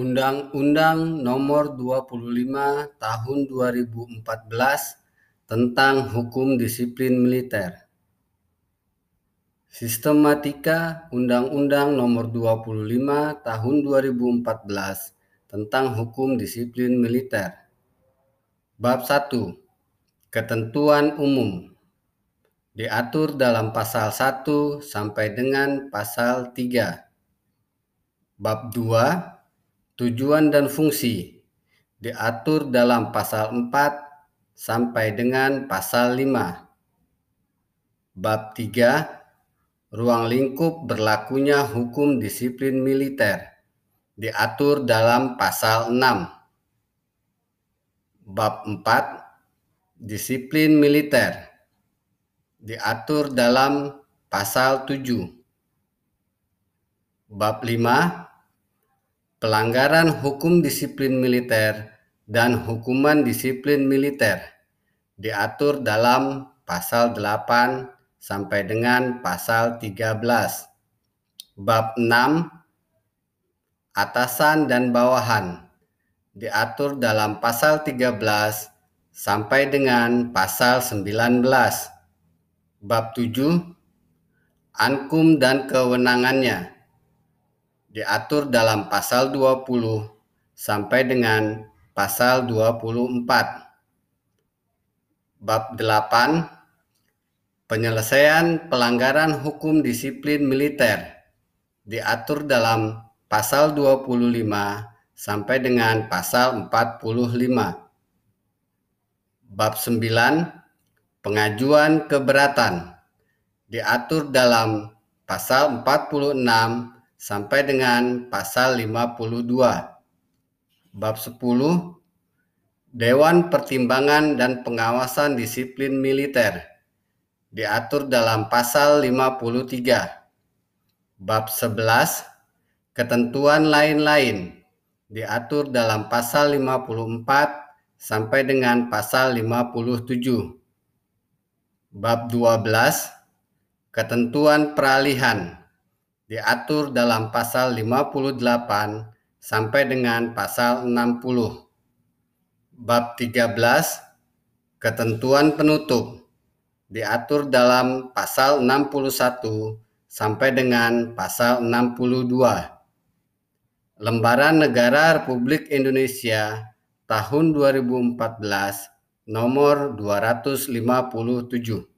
Undang-Undang Nomor 25 Tahun 2014 tentang Hukum Disiplin Militer. Sistematika Undang-Undang Nomor 25 Tahun 2014 tentang Hukum Disiplin Militer. Bab 1. Ketentuan umum. Diatur dalam pasal 1 sampai dengan pasal 3. Bab 2 Tujuan dan fungsi diatur dalam pasal 4 sampai dengan pasal 5. Bab 3 Ruang lingkup berlakunya hukum disiplin militer diatur dalam pasal 6. Bab 4 Disiplin militer diatur dalam pasal 7. Bab 5 pelanggaran hukum disiplin militer dan hukuman disiplin militer diatur dalam pasal 8 sampai dengan pasal 13. Bab 6 atasan dan bawahan diatur dalam pasal 13 sampai dengan pasal 19. Bab 7 ankum dan kewenangannya diatur dalam pasal 20 sampai dengan pasal 24. Bab 8 Penyelesaian pelanggaran hukum disiplin militer diatur dalam pasal 25 sampai dengan pasal 45. Bab 9 Pengajuan keberatan diatur dalam pasal 46 sampai dengan pasal 52. Bab 10 Dewan Pertimbangan dan Pengawasan Disiplin Militer diatur dalam pasal 53. Bab 11 Ketentuan lain-lain diatur dalam pasal 54 sampai dengan pasal 57. Bab 12 Ketentuan peralihan diatur dalam pasal 58 sampai dengan pasal 60. Bab 13 Ketentuan penutup diatur dalam pasal 61 sampai dengan pasal 62. Lembaran Negara Republik Indonesia tahun 2014 nomor 257.